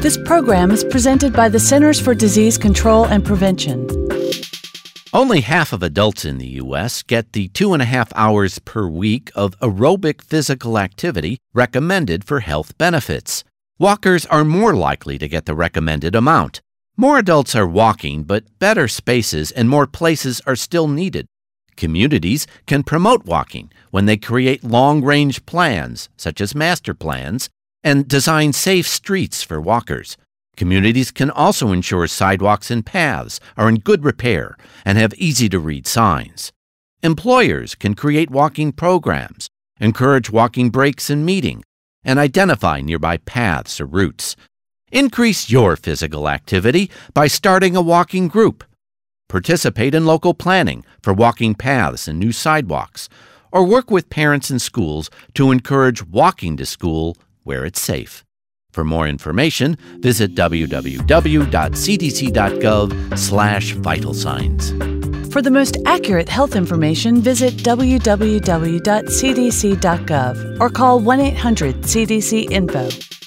This program is presented by the Centers for Disease Control and Prevention. Only half of adults in the U.S. get the two and a half hours per week of aerobic physical activity recommended for health benefits. Walkers are more likely to get the recommended amount. More adults are walking, but better spaces and more places are still needed. Communities can promote walking when they create long range plans, such as master plans, and design safe streets for walkers. Communities can also ensure sidewalks and paths are in good repair and have easy to read signs. Employers can create walking programs, encourage walking breaks and meetings, and identify nearby paths or routes. Increase your physical activity by starting a walking group. Participate in local planning for walking paths and new sidewalks, or work with parents and schools to encourage walking to school where it's safe. For more information, visit www.cdc.gov/vital signs. For the most accurate health information, visit www.cdc.gov or call 1-800-CDC-INFO.